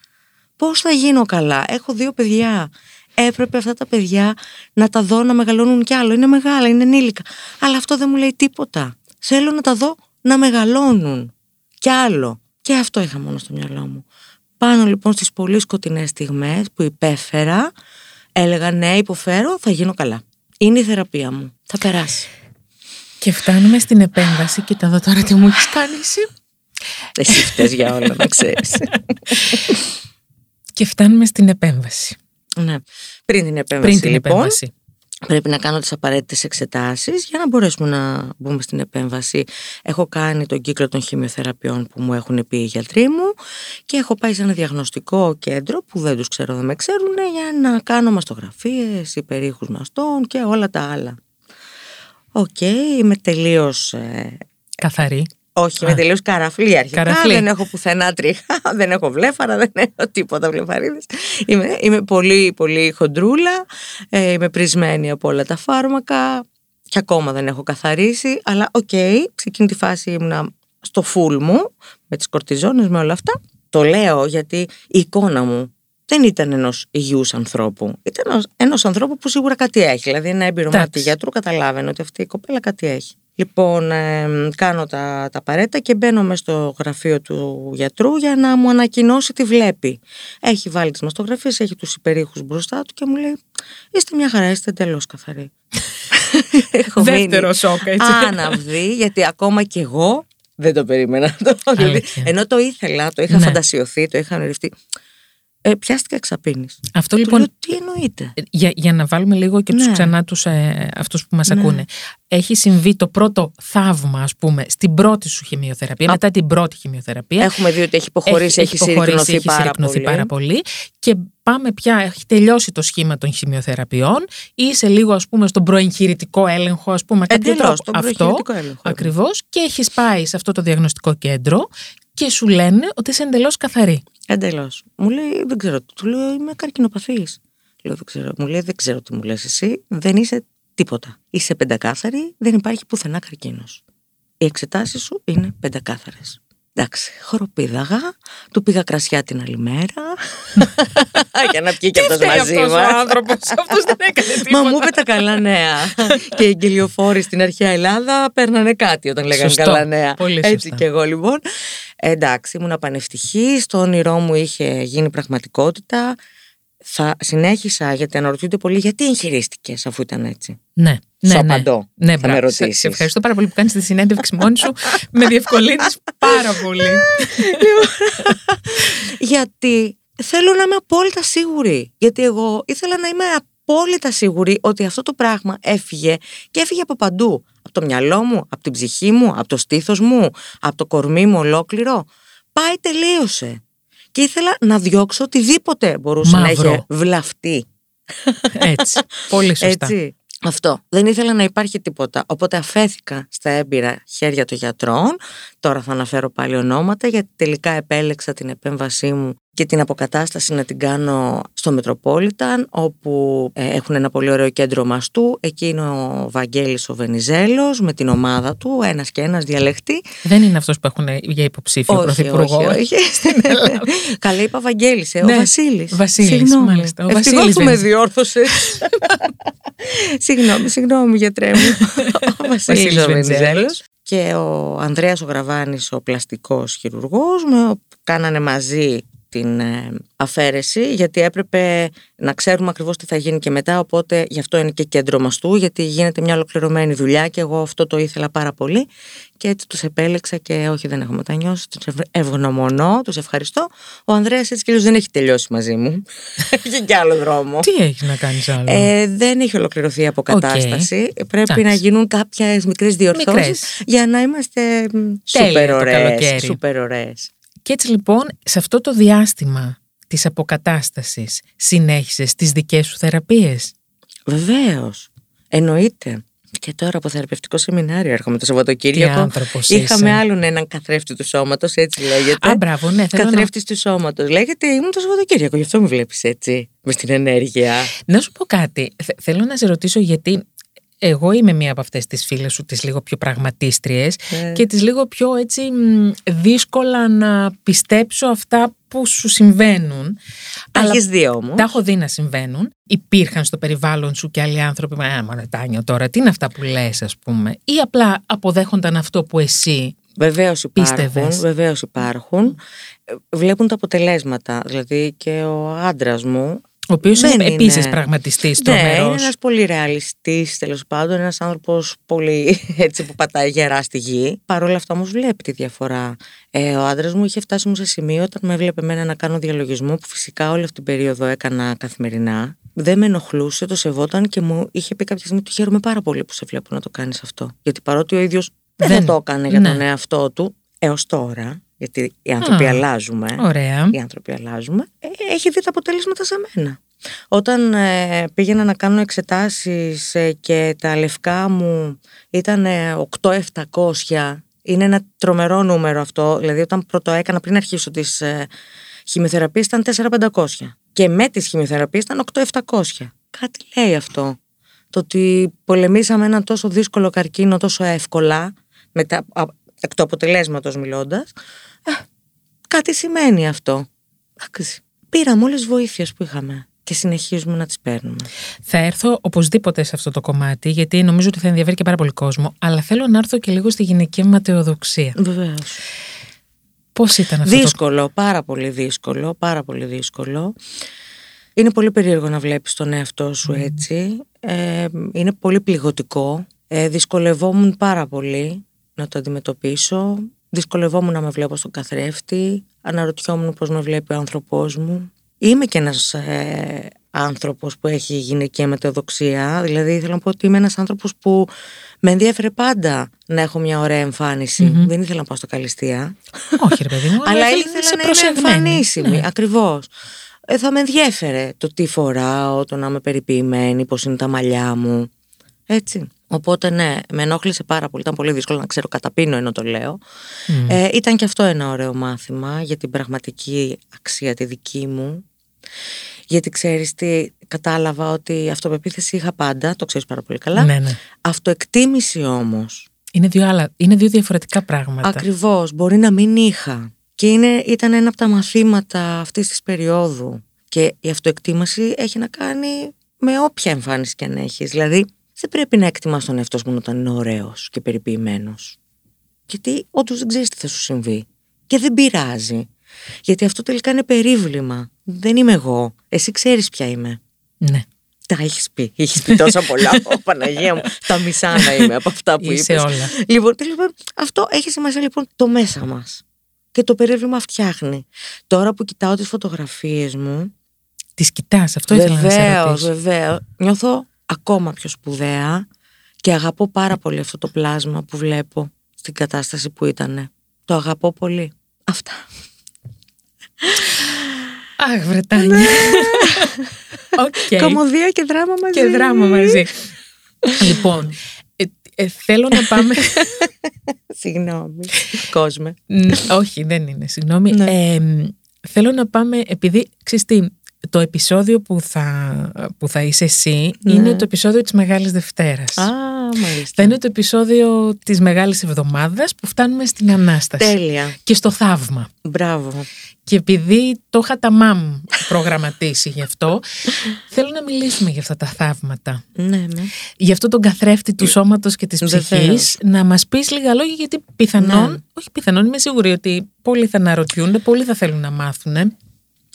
Πώς θα γίνω καλά; Έχω δύο παιδιά. Έπρεπε αυτά τα παιδιά να τα δω να μεγαλώνουν κι άλλο. Είναι μεγάλα, είναι ενήλικα. Αλλά αυτό δεν μου λέει τίποτα. Θέλω να τα δω να μεγαλώνουν κι άλλο. Και αυτό είχα μόνο στο μυαλό μου. Πάνω λοιπόν στις πολύ σκοτεινές στιγμές που υπέφερα, έλεγα ναι υποφέρω, θα γίνω καλά. Είναι η θεραπεία μου, θα περάσει. Και φτάνουμε στην επέμβαση, κοίτα εδώ τώρα τι μου έχεις κάνει εσύ. Εσύ φταίς για όλα να ξέρεις. Και φτάνουμε στην επέμβαση. ναι. Πριν την επέμβαση Πριν την λοιπόν, επέμβαση. Πρέπει να κάνω τις απαραίτητες εξετάσεις για να μπορέσουμε να μπούμε στην επέμβαση. Έχω κάνει τον κύκλο των χημειοθεραπειών που μου έχουν πει οι γιατροί μου και έχω πάει σε ένα διαγνωστικό κέντρο που δεν τους ξέρω, δεν με ξέρουν για να κάνω μαστογραφίες, υπερήχους μαστών και όλα τα άλλα. Οκ, είμαι τελείως ε, Καθαρή. Όχι, είμαι τελείως καραφλή αρχικά. Καραφλή. Δεν έχω πουθενά τρίχα, δεν έχω βλέφαρα, δεν έχω τίποτα βλεφαρίδες. Είμαι, είμαι πολύ, πολύ χοντρούλα, ε, είμαι πρησμένη από όλα τα φάρμακα και ακόμα δεν έχω καθαρίσει. Αλλά οκ, σε εκείνη τη φάση ήμουνα στο φουλ μου, με τις κορτιζόνες, με όλα αυτά. Το λέω γιατί η εικόνα μου δεν ήταν ενός υγιούς ανθρώπου. Ήταν ενός, ενός ανθρώπου που σίγουρα κάτι έχει. Δηλαδή ένα έμπειρο Εντάξει. μάτι γιατρού καταλάβαινε ότι αυτή η κοπέλα κάτι έχει. Λοιπόν, ε, κάνω τα, τα απαραίτητα και μπαίνω μέσα στο γραφείο του γιατρού για να μου ανακοινώσει τι βλέπει. Έχει βάλει τις μαστογραφίες, έχει τους υπερήχους μπροστά του και μου λέει είστε μια χαρά, είστε εντελώς καθαροί. Έχω μείνει Δεύτερο σοκ, έτσι. Άναυδη, γιατί ακόμα κι εγώ δεν το περίμενα. Το, δηλαδή, Αλήθεια. ενώ το ήθελα, το είχα Ναι. φαντασιωθεί, το είχα ονειρευτεί. Ε, πιάστηκα εξαπίνης. Αυτό Του λοιπόν. λέω, τι εννοείται. Για, για να βάλουμε λίγο και τους Ναι. ξανά τους ε, αυτούς που μας Ναι. ακούνε. Έχει συμβεί το πρώτο θαύμα, ας πούμε, στην πρώτη σου χημειοθεραπεία, Α. μετά την πρώτη χημειοθεραπεία. Έχουμε δει ότι έχει υποχωρήσει, έχει, συρρυκνωθεί έχει πάρα, συρρυκνωθεί πολύ. πάρα πολύ. Και πάμε πια, έχει τελειώσει το σχήμα των χημειοθεραπείων. Είσαι λίγο, ας πούμε, στον προεγχειρητικό έλεγχο, ας πούμε, κάποιο Εντελώς, τρόπο. τον προεγχειρητικό έλεγχο. Ακριβώς. Και έχεις πάει σε αυτό το διαγνωστικό κέντρο και σου λένε ότι είσαι εντελώς καθαρή. Εντελώς. Μου λέει, δεν ξέρω. Του λέω, είμαι καρκινοπαθής. Λέω, δεν ξέρω. Μου λέει, δεν ξέρω τι μου λες εσύ. Δεν είσαι τίποτα. Είσαι πεντακάθαρη, δεν υπάρχει πουθενά καρκίνος. Οι εξετάσεις σου είναι πεντακάθαρες. Εντάξει, χοροπήδαγα, του πήγα κρασιά την άλλη μέρα. Για να πιει και αυτός μαζί αυτός ο μας. άνθρωπος, αυτός δεν έκανε Μα τίποτα. μου είπε τα καλά νέα. και οι εγγελιοφόροι στην αρχαία Ελλάδα παίρνανε κάτι όταν λέγανε Σωστό. καλά νέα. Πολύ Έτσι σωστά. και εγώ λοιπόν. Εντάξει, ήμουν πανευτυχής. Το όνειρό μου είχε γίνει πραγματικότητα. Θα συνέχισα γιατί αναρωτιούνται πολύ γιατί εγχειρίστηκες αφού ήταν έτσι; Ναι, ναι, Σου ναι. απαντώ. Ναι, Θα μπράβο. με Σε- ρωτήσεις. Σε ευχαριστώ πάρα πολύ που κάνεις τη συνέντευξη μόνη σου. με διευκολύνεις πάρα πολύ. γιατί θέλω να είμαι απόλυτα σίγουρη. Γιατί εγώ ήθελα να είμαι απόλυτα σίγουρη ότι αυτό το πράγμα έφυγε και έφυγε από παντού. Από το μυαλό μου, από την ψυχή μου, από το στήθος μου, από το κορμί μου ολόκληρο. Πάει τελείωσε. Και ήθελα να διώξω οτιδήποτε μπορούσε Μαύρο. να είχε βλαφτεί. Έτσι. Πολύ σωστά. Έτσι. Αυτό. Δεν ήθελα να υπάρχει τίποτα. Οπότε αφέθηκα στα έμπειρα χέρια των γιατρών. Τώρα θα αναφέρω πάλι ονόματα γιατί τελικά επέλεξα την επέμβασή μου και την αποκατάσταση να την κάνω στο Μετροπόλιταν όπου ε, έχουν ένα πολύ ωραίο κέντρο μαστού. Εκεί είναι ο Βαγγέλης ο Βενιζέλος με την ομάδα του, ένας και ένας διαλεχτή. Δεν είναι αυτός που έχουν για υποψήφιο πρωθυπουργό; όχι, όχι. Καλά είπα Βαγγέλης, ε, Ναι, ο Βασίλης. Βασίλης, Συγγνώμη. μάλιστα, ο Ευτυχώς Βασίλης που με Βενιζέλος. διόρθωσες. συγγνώμη, συγγνώμη γιατρέ μου. ο Βασίλης Βασίλης ο Βενιζέλος. Βενιζέλος. Και ο Ανδρέας ο Γραβάνης, ο πλαστικός χειρουργός, με, κάνανε μαζί την ε, αφαίρεση γιατί έπρεπε να ξέρουμε ακριβώς τι θα γίνει και μετά οπότε γι' αυτό είναι και κέντρο μαστού γιατί γίνεται μια ολοκληρωμένη δουλειά και εγώ αυτό το ήθελα πάρα πολύ και έτσι τους επέλεξα και όχι δεν έχω μετανιώσει, τους ευ- ευγνωμονώ, τους ευχαριστώ. Ο Ανδρέας έτσι κι αλλιώς δεν έχει τελειώσει μαζί μου, έχει κι άλλο δρόμο. Τι έχει να κάνεις άλλο; Ε, δεν έχει ολοκληρωθεί η αποκατάσταση. Πρέπει Εντάξει. να γίνουν κάποιες μικρές διορθώσεις Μικρές. για να είμαστε μ, Τέλεια σούπερ το ωραίες. Καλοκαίρι. Σούπερ ωραίες. Και έτσι λοιπόν, σε αυτό το διάστημα της αποκατάστασης, συνέχισες τις δικές σου θεραπείες; Βεβαίως. Εννοείται. Και τώρα από θεραπευτικό σεμινάριο έρχομαι το Τι Σαββατοκύριακο. άνθρωπος Είχαμε είσαι. άλλον έναν καθρέφτη του σώματος, έτσι λέγεται. Α, μπράβο, ναι, θέλω να... Καθρέφτης του σώματος. Λέγεται, ήμουν το Σαββατοκύριακο, γι' αυτό με βλέπεις έτσι. Με στην ενέργεια. Να σου πω κάτι. Θε- Θέλω να σε ρωτήσω γιατί εγώ είμαι μία από αυτές τις φίλες σου, τις λίγο πιο πραγματίστριες Ναι. και τις λίγο πιο έτσι μ, δύσκολα να πιστέψω αυτά που σου συμβαίνουν. Τα Αλλά έχεις δει όμως. τα έχω δει να συμβαίνουν. Υπήρχαν στο περιβάλλον σου και άλλοι άνθρωποι. Μα, «Α, μωρέ, Τάνιο, τώρα τι είναι αυτά που λες, ας πούμε. Ή απλά αποδέχονταν αυτό που εσύ. Βεβαίως υπάρχουν. Πίστευες. Βεβαίως υπάρχουν. Ε, Βλέπουν τα αποτελέσματα. Δηλαδή και ο άντρας μου. Ο οποίο Δεν είναι είναι. επίση πραγματιστής Ναι, τρομερός. είναι ένας πολύ ρεαλιστής τέλος πάντων. Ένας άνθρωπος πολύ έτσι που πατάει γερά στη γη. Παρ' όλα αυτά όμως βλέπει τη διαφορά. Ε, ο άντρας μου είχε φτάσει μου σε σημείο όταν με έβλεπε εμένα να κάνω διαλογισμό που φυσικά όλη αυτή την περίοδο έκανα καθημερινά. Δεν με ενοχλούσε, το σεβόταν και μου είχε πει κάποια στιγμή: Του χαίρομαι πάρα πολύ που σε βλέπω να το κάνεις αυτό. Γιατί παρότι ο ίδιος δεν, Δεν- θα το έκανε για ναι. τον εαυτό του έως τώρα, γιατί οι άνθρωποι Α, αλλάζουμε Ωραία. οι άνθρωποι αλλάζουμε, ε, έχει δει τα αποτελέσματα σε μένα. Όταν ε, πήγαινα να κάνω εξετάσεις ε, και τα λευκά μου ήταν ε, 8-700, είναι ένα τρομερό νούμερο αυτό, δηλαδή όταν πρώτο έκανα πριν αρχίσω τις ε, χημειοθεραπείες ήταν 4-500 και με τις χημειοθεραπείες ήταν 8-700. Κάτι λέει αυτό. Το ότι πολεμήσαμε ένα τόσο δύσκολο καρκίνο τόσο εύκολα, μετά, α, εκ του αποτελέσματος μιλώντας, ε, κάτι σημαίνει αυτό. Εντάξει. Πήραμε όλες τις βοήθειες που είχαμε και συνεχίζουμε να τις παίρνουμε. Θα έρθω οπωσδήποτε σε αυτό το κομμάτι, γιατί νομίζω ότι θα ενδιαφέρει και πάρα πολύ κόσμο. Αλλά θέλω να έρθω και λίγο στη γυναική ματαιοδοξία. Βεβαίως. Πώς ήταν αυτό το Δύσκολο, πάρα πολύ δύσκολο, πάρα πολύ δύσκολο. Είναι πολύ περίεργο να βλέπεις τον εαυτό σου έτσι. Ε, είναι πολύ πληγωτικό. Ε, δυσκολευόμουν πάρα πολύ να το αντιμετωπίσω. Δυσκολευόμουν να με βλέπω στον καθρέφτη. Αναρωτιόμουν πώς με βλέπει ο άνθρωπός μου. Είμαι και ένας ε, άνθρωπος που έχει γυναικεία μετεοδοξία. Δηλαδή θέλω να πω ότι είμαι ένας άνθρωπος που με ενδιαφέρε πάντα να έχω μια ωραία εμφάνιση. Δεν ήθελα να πάω στο καλυστία. Όχι, ρε παιδί μου, Αλλά θέλει- ήθελα είσαι να είμαι προσεγμένη. εμφανίσιμη. Ναι. Ακριβώς. Ε, θα με ενδιέφερε το τι φοράω, το να είμαι περιποιημένη, πώς είναι τα μαλλιά μου. Έτσι. Οπότε ναι, με ενόχλησε πάρα πολύ. Ήταν πολύ δύσκολο να ξέρω κατά πίνω ενώ το λέω. Μμ. Ε, ήταν και αυτό ένα ωραίο μάθημα για την πραγματική αξία τη δική μου. Γιατί ξέρεις τι, κατάλαβα ότι αυτοπεποίθηση είχα πάντα, το ξέρεις πάρα πολύ καλά. Ναι, ναι. Αυτοεκτίμηση όμως, Είναι δύο, άλλα, είναι δύο διαφορετικά πράγματα. Ακριβώς, μπορεί να μην είχα. Και είναι, ήταν ένα από τα μαθήματα αυτής της περίοδου. Και η αυτοεκτίμηση έχει να κάνει με όποια εμφάνιση και αν έχεις. Δηλαδή, δεν πρέπει να εκτιμάς τον εαυτό σου μόνο όταν είναι ωραίος και περιποιημένος. Γιατί όντως δεν ξέρεις τι θα σου συμβεί. Και δεν πειράζει. Γιατί αυτό τελικά είναι περίβλημα. Δεν είμαι εγώ. Εσύ ξέρεις ποια είμαι. Ναι. Τα έχεις πει. Έχεις πει τόσα πολλά. Ω, Παναγία μου. Τα μισά να είμαι από αυτά που Είσαι είπες. όλα. Λοιπόν, τέλος πάντων, αυτό έχει σημασία λοιπόν το μέσα μας. Και το περίβλημα φτιάχνει. Τώρα που κοιτάω τις φωτογραφίες μου, Τη κοιτάς, αυτό ήθελα να σε βεβαίως, ρωτήσω. βεβαίως, νιώθω ακόμα πιο σπουδαία και αγαπώ πάρα πολύ αυτό το πλάσμα που βλέπω στην κατάσταση που ήταν. Το αγαπώ πολύ. Αυτά. Αχ, βρε Τάνια. Οκ. Κωμωδία και δράμα μαζί. Και δράμα μαζί. λοιπόν, ε, ε, θέλω να πάμε. Συγγνώμη. Κόσμε. Ν- Όχι, δεν είναι, συγγνώμη. Ναι. Ε, μ, θέλω να πάμε, επειδή, ξέρεις τι, το επεισόδιο που θα, που θα είσαι εσύ Ναι. είναι το επεισόδιο της Μεγάλης Δευτέρας. Α, μάλιστα. Θα είναι το επεισόδιο της Μεγάλης Εβδομάδας που φτάνουμε στην Ανάσταση Τέλεια. και στο θαύμα. Μπράβο. Και επειδή το είχα τα μάμ προγραμματίσει γι' αυτό, θέλω να μιλήσουμε για αυτά τα θαύματα. Ναι, ναι. Για αυτό τον καθρέφτη του σώματος και της Βεβαίως. ψυχής, να μας πεις λίγα λόγια γιατί πιθανόν, Ναι. όχι πιθανόν, είμαι σίγουρη ότι πολλοί θα αναρωτιούνται, πολλοί θα θέλουν να μάθουν.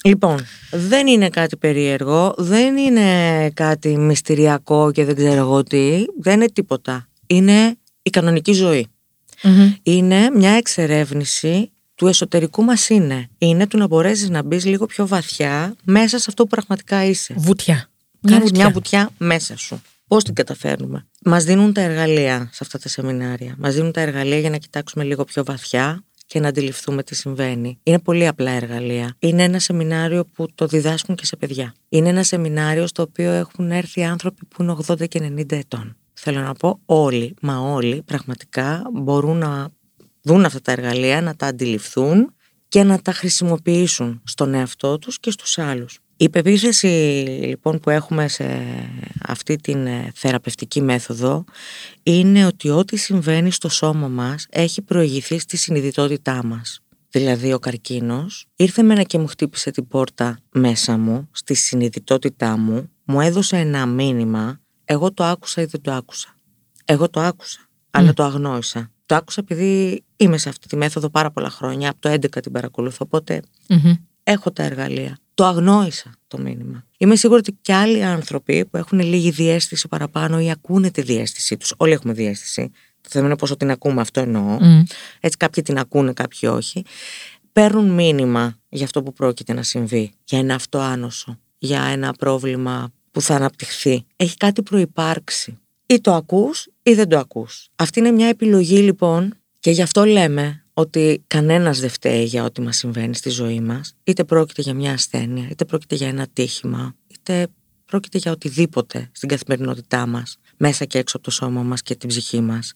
Λοιπόν, δεν είναι κάτι περίεργο, δεν είναι κάτι μυστηριακό και δεν ξέρω εγώ τι, δεν είναι τίποτα. Είναι η κανονική ζωή. Είναι μια εξερεύνηση του εσωτερικού μας είναι. Είναι του να μπορέσεις να μπεις λίγο πιο βαθιά μέσα σε αυτό που πραγματικά είσαι. Βουτιά. Κάνεις βουτιά. μια βουτιά μέσα σου. Πώς την καταφέρνουμε. Μας δίνουν τα εργαλεία σε αυτά τα σεμινάρια. Μας δίνουν τα εργαλεία για να κοιτάξουμε λίγο πιο βαθιά και να αντιληφθούμε τι συμβαίνει. Είναι πολύ απλά εργαλεία. Είναι ένα σεμινάριο που το διδάσκουν και σε παιδιά. Είναι ένα σεμινάριο στο οποίο έχουν έρθει άνθρωποι που είναι 80 και 90 ετών. Θέλω να πω όλοι, μα όλοι πραγματικά μπορούν να δουν αυτά τα εργαλεία, να τα αντιληφθούν και να τα χρησιμοποιήσουν στον εαυτό τους και στους άλλους. Η πεποίθηση λοιπόν που έχουμε σε αυτή την ε, θεραπευτική μέθοδο είναι ότι ό,τι συμβαίνει στο σώμα μας έχει προηγηθεί στη συνειδητότητά μας. Δηλαδή ο καρκίνος ήρθε μένα και μου χτύπησε την πόρτα μέσα μου, στη συνειδητότητά μου, μου έδωσε ένα μήνυμα, εγώ το άκουσα ή δεν το άκουσα. Εγώ το άκουσα, αλλά το αγνόησα. Το άκουσα επειδή είμαι σε αυτή τη μέθοδο πάρα πολλά χρόνια, από το 11 την παρακολουθώ, έχω τα εργαλεία. Το αγνόησα το μήνυμα. Είμαι σίγουρη ότι και άλλοι άνθρωποι που έχουν λίγη διέστηση παραπάνω ή ακούνε τη διέστησή τους. Όλοι έχουμε διέστηση. Το θέμα είναι πόσο την ακούμε, αυτό εννοώ. Έτσι, κάποιοι την ακούνε, κάποιοι όχι. Παίρνουν μήνυμα για αυτό που πρόκειται να συμβεί. Για ένα αυτό άνοσο. Για ένα πρόβλημα που θα αναπτυχθεί. Έχει κάτι προπάρξει. Ή το ακούς ή δεν το ακούς. Αυτή είναι μια επιλογή λοιπόν και γι' αυτό λέμε ότι κανένας δεν φταίει για ό,τι μας συμβαίνει στη ζωή μας, είτε πρόκειται για μια ασθένεια, είτε πρόκειται για ένα τύχημα, είτε πρόκειται για οτιδήποτε στην καθημερινότητά μας, μέσα και έξω από το σώμα μας και την ψυχή μας.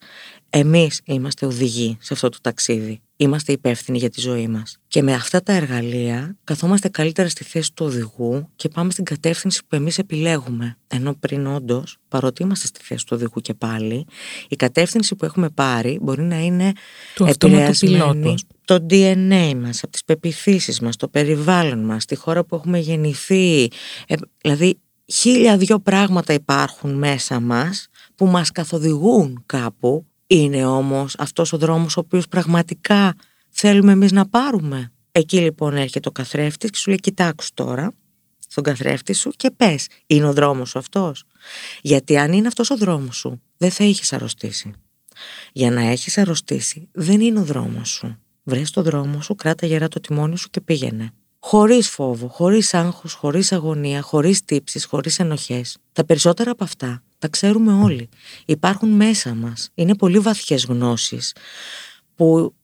Εμείς είμαστε οδηγοί σε αυτό το ταξίδι. Είμαστε υπεύθυνοι για τη ζωή μας. Και με αυτά τα εργαλεία καθόμαστε καλύτερα στη θέση του οδηγού και πάμε στην κατεύθυνση που εμείς επιλέγουμε. Ενώ πριν όντως, παρότι είμαστε στη θέση του οδηγού και πάλι, η κατεύθυνση που έχουμε πάρει μπορεί να είναι του επηρεασμένη το DNA μας, από τις πεπιθήσεις μας, το περιβάλλον μας, τη χώρα που έχουμε γεννηθεί. Ε, δηλαδή χίλια δυο πράγματα υπάρχουν μέσα μας που μας καθοδηγούν κάπου. Είναι όμως αυτός ο δρόμος ο οποίος πραγματικά θέλουμε εμείς να πάρουμε. Εκεί λοιπόν έρχεται ο καθρέφτης και σου λέει κοιτάξου τώρα στον καθρέφτη σου και πες είναι ο δρόμος σου αυτός; Γιατί αν είναι αυτός ο δρόμος σου δεν θα έχεις αρρωστήσει. Για να έχεις αρρωστήσει δεν είναι ο δρόμος σου. Βρες το δρόμο σου, κράτα γερά το τιμόνι σου και πήγαινε χωρίς φόβο, χωρίς άγχος, χωρίς αγωνία, χωρίς τύψεις, χωρίς ενοχές. Τα περισσότερα από αυτά τα ξέρουμε όλοι. Υπάρχουν μέσα μας. Είναι πολύ βαθιές γνώσεις που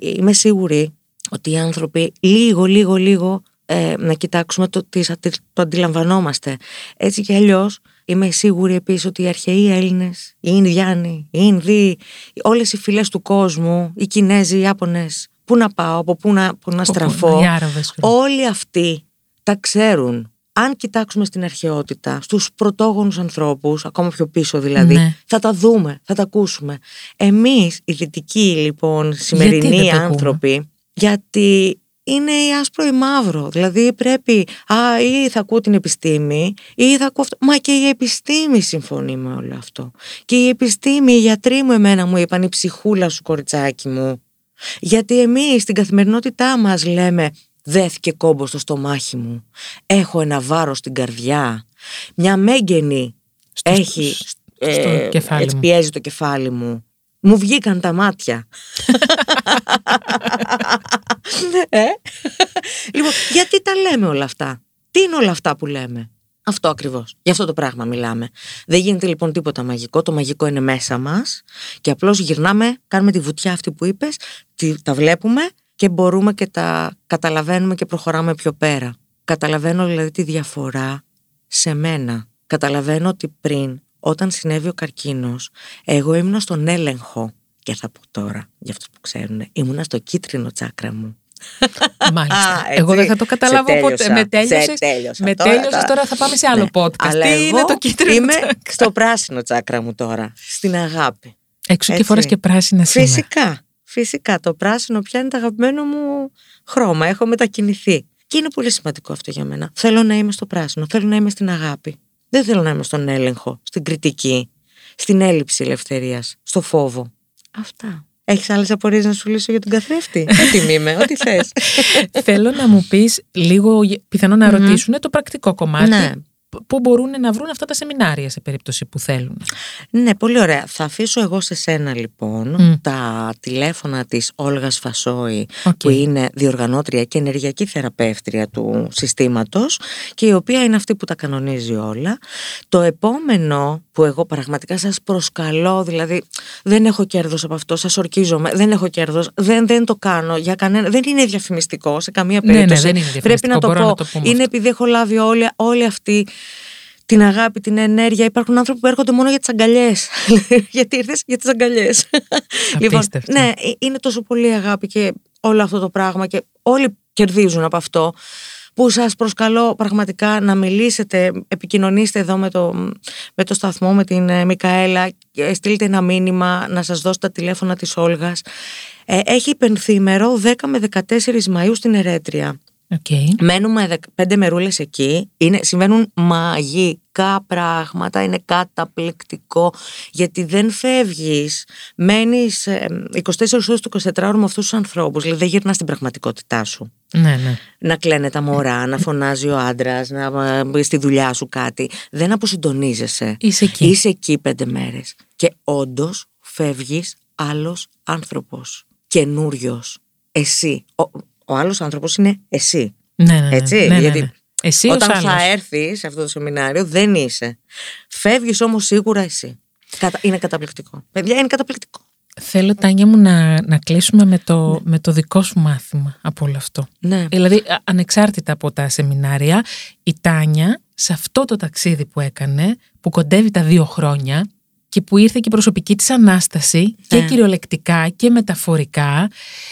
είμαι σίγουρη ότι οι άνθρωποι λίγο, λίγο, λίγο ε, να κοιτάξουμε το, το αντιλαμβανόμαστε. Έτσι κι αλλιώς είμαι σίγουρη επίσης ότι οι αρχαίοι Έλληνες, οι Ινδιάνοι, οι Ινδοί, όλες οι φυλές του κόσμου, οι Κινέζοι, οι Ιάπωνες, πού να πάω, από πού να, πού να στραφώ. Όλοι αυτοί τα ξέρουν. Αν κοιτάξουμε στην αρχαιότητα, στους πρωτόγονους ανθρώπους, ακόμα πιο πίσω δηλαδή, ναι. θα τα δούμε, θα τα ακούσουμε. Εμείς, οι δυτικοί λοιπόν, σημερινοί άνθρωποι, γιατί είναι η άσπρο ή μαύρο. Δηλαδή πρέπει, α, ή θα ακούω την επιστήμη, ή θα ακούω αυτό. Μα και η επιστήμη συμφωνεί με όλο αυτό. Και η επιστήμη, οι γιατροί μου εμένα μου είπαν, η ψυχούλα σου κοριτσάκι μου, γιατί εμείς στην καθημερινότητά μας λέμε δέθηκε κόμπο στο στομάχι μου, έχω ένα βάρος στην καρδιά, μια μέγενη έχει, στο ε, έτσι πιέζει το κεφάλι μου. Μου βγήκαν τα μάτια. ε; λοιπόν, γιατί τα λέμε όλα αυτά; Τι είναι όλα αυτά που λέμε; Αυτό ακριβώς. Γι' αυτό το πράγμα μιλάμε. Δεν γίνεται λοιπόν τίποτα μαγικό. Το μαγικό είναι μέσα μας και απλώς γυρνάμε, κάνουμε τη βουτιά αυτή που είπες, τα βλέπουμε και μπορούμε και τα καταλαβαίνουμε και προχωράμε πιο πέρα. Καταλαβαίνω δηλαδή τη διαφορά σε μένα. Καταλαβαίνω ότι πριν, όταν συνέβη ο καρκίνος, εγώ ήμουν στον έλεγχο. Και θα πω τώρα, για αυτούς που ξέρουν, ήμουνα στο κίτρινο τσάκρα μου. Μάλιστα. εγώ δεν θα το καταλάβω ποτέ. Με τέλειωσε. Με τέλειωσες, τώρα, θα πάμε σε άλλο ναι. podcast. Αλλά Τι είναι το κίτρινο Είμαι στο πράσινο τσάκρα μου τώρα. Στην αγάπη. Έξω και φοράς και πράσινα σήμερα. Φυσικά. Φυσικά. Το πράσινο πια είναι το αγαπημένο μου χρώμα. Έχω μετακινηθεί. Και είναι πολύ σημαντικό αυτό για μένα. Θέλω να είμαι στο πράσινο. Θέλω να είμαι στην αγάπη. Δεν θέλω να είμαι στον έλεγχο, στην κριτική, στην έλλειψη ελευθερίας, στο φόβο. Αυτά. Έχεις άλλες απορίες να σου λύσω για τον καθρέφτη; Έτοιμη είμαι, ό,τι θες. Θέλω να μου πεις λίγο, πιθανό να ρωτήσουν το πρακτικό κομμάτι. Ναι πού μπορούν να βρουν αυτά τα σεμινάρια σε περίπτωση που θέλουν. Ναι, πολύ ωραία. Θα αφήσω εγώ σε σένα λοιπόν τα τηλέφωνα της Όλγας Φασόη που είναι διοργανώτρια και ενεργειακή θεραπεύτρια του συστήματος και η οποία είναι αυτή που τα κανονίζει όλα. Το επόμενο που εγώ πραγματικά σας προσκαλώ, δηλαδή δεν έχω κέρδος από αυτό, σας ορκίζομαι, δεν έχω κέρδος, δεν, δεν το κάνω για κανένα, δεν είναι διαφημιστικό σε καμία περίπτωση. Ναι, ναι, δεν είναι Πρέπει να το πω. είναι επειδή έχω λάβει όλη, όλη αυτή την αγάπη, την ενέργεια. Υπάρχουν άνθρωποι που έρχονται μόνο για τις αγκαλιές. Γιατί ήρθες για τις αγκαλιές. λοιπόν, ναι, ε, είναι τόσο πολύ αγάπη και όλο αυτό το πράγμα και όλοι κερδίζουν από αυτό που σας προσκαλώ πραγματικά να μιλήσετε, επικοινωνήστε εδώ με το, με το σταθμό, με την ε, Μικαέλα, στείλτε ένα μήνυμα να σας δώσω τα τηλέφωνα της Όλγας. Ε, έχει υπενθήμερο 10 με 14 Μαΐου στην Ερέτρια. Okay. Μένουμε πέντε μερούλες εκεί. Είναι, συμβαίνουν μαγικά πράγματα. Είναι καταπληκτικό. Γιατί δεν φεύγεις. Μένεις 24 ώρες του 24 ώρε με αυτούς τους ανθρώπους. Δηλαδή δεν γυρνάς στην πραγματικότητά σου. Ναι, ναι. Να κλαίνε τα μωρά, να φωνάζει ο άντρας, να μπει στη δουλειά σου κάτι. Δεν αποσυντονίζεσαι. Είσαι εκεί. Είσαι εκεί πέντε μέρες. Και όντως φεύγεις άλλος άνθρωπος. Καινούριος. Εσύ ο άλλος άνθρωπος είναι εσύ. Ναι, ναι, ναι. Έτσι, ναι, ναι, γιατί ναι. Εσύ όταν ως θα άλλος. έρθει σε αυτό το σεμινάριο δεν είσαι. Φεύγεις όμως σίγουρα εσύ. Κατα- Είναι καταπληκτικό. Παιδιά, είναι καταπληκτικό. Θέλω, Τάνια μου, να, να κλείσουμε με το, με το δικό σου μάθημα από όλο αυτό. Ναι. Δηλαδή, α- ανεξάρτητα από τα σεμινάρια, η Τάνια σε αυτό το ταξίδι που έκανε, που κοντεύει τα δύο χρόνια και που ήρθε και η προσωπική της ανάσταση και Ναι. κυριολεκτικά και μεταφορικά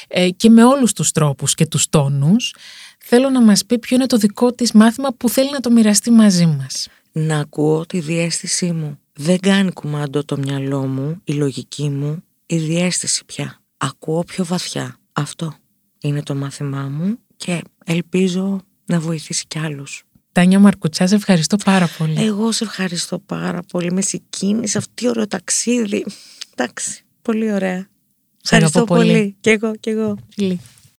ε, και με όλους τους τρόπους και τους τόνους, θέλω να μας πει ποιο είναι το δικό της μάθημα που θέλει να το μοιραστεί μαζί μας. Να ακούω τη διέστησή μου. Δεν κάνει κουμάντο το μυαλό μου, η λογική μου, η διέστηση πια. Ακούω πιο βαθιά. Αυτό είναι το μάθημά μου και ελπίζω να βοηθήσει κι άλλους. Τάνια Μαρκουτσάς, σε ευχαριστώ πάρα πολύ. Εγώ σε ευχαριστώ πάρα πολύ. Με συγκίνησε αυτή ωραίο ταξίδι. Εντάξει, πολύ ωραία. Σε αγαπώ Ευχαριστώ πολύ. πολύ. Κι εγώ, κι εγώ. Φιλί.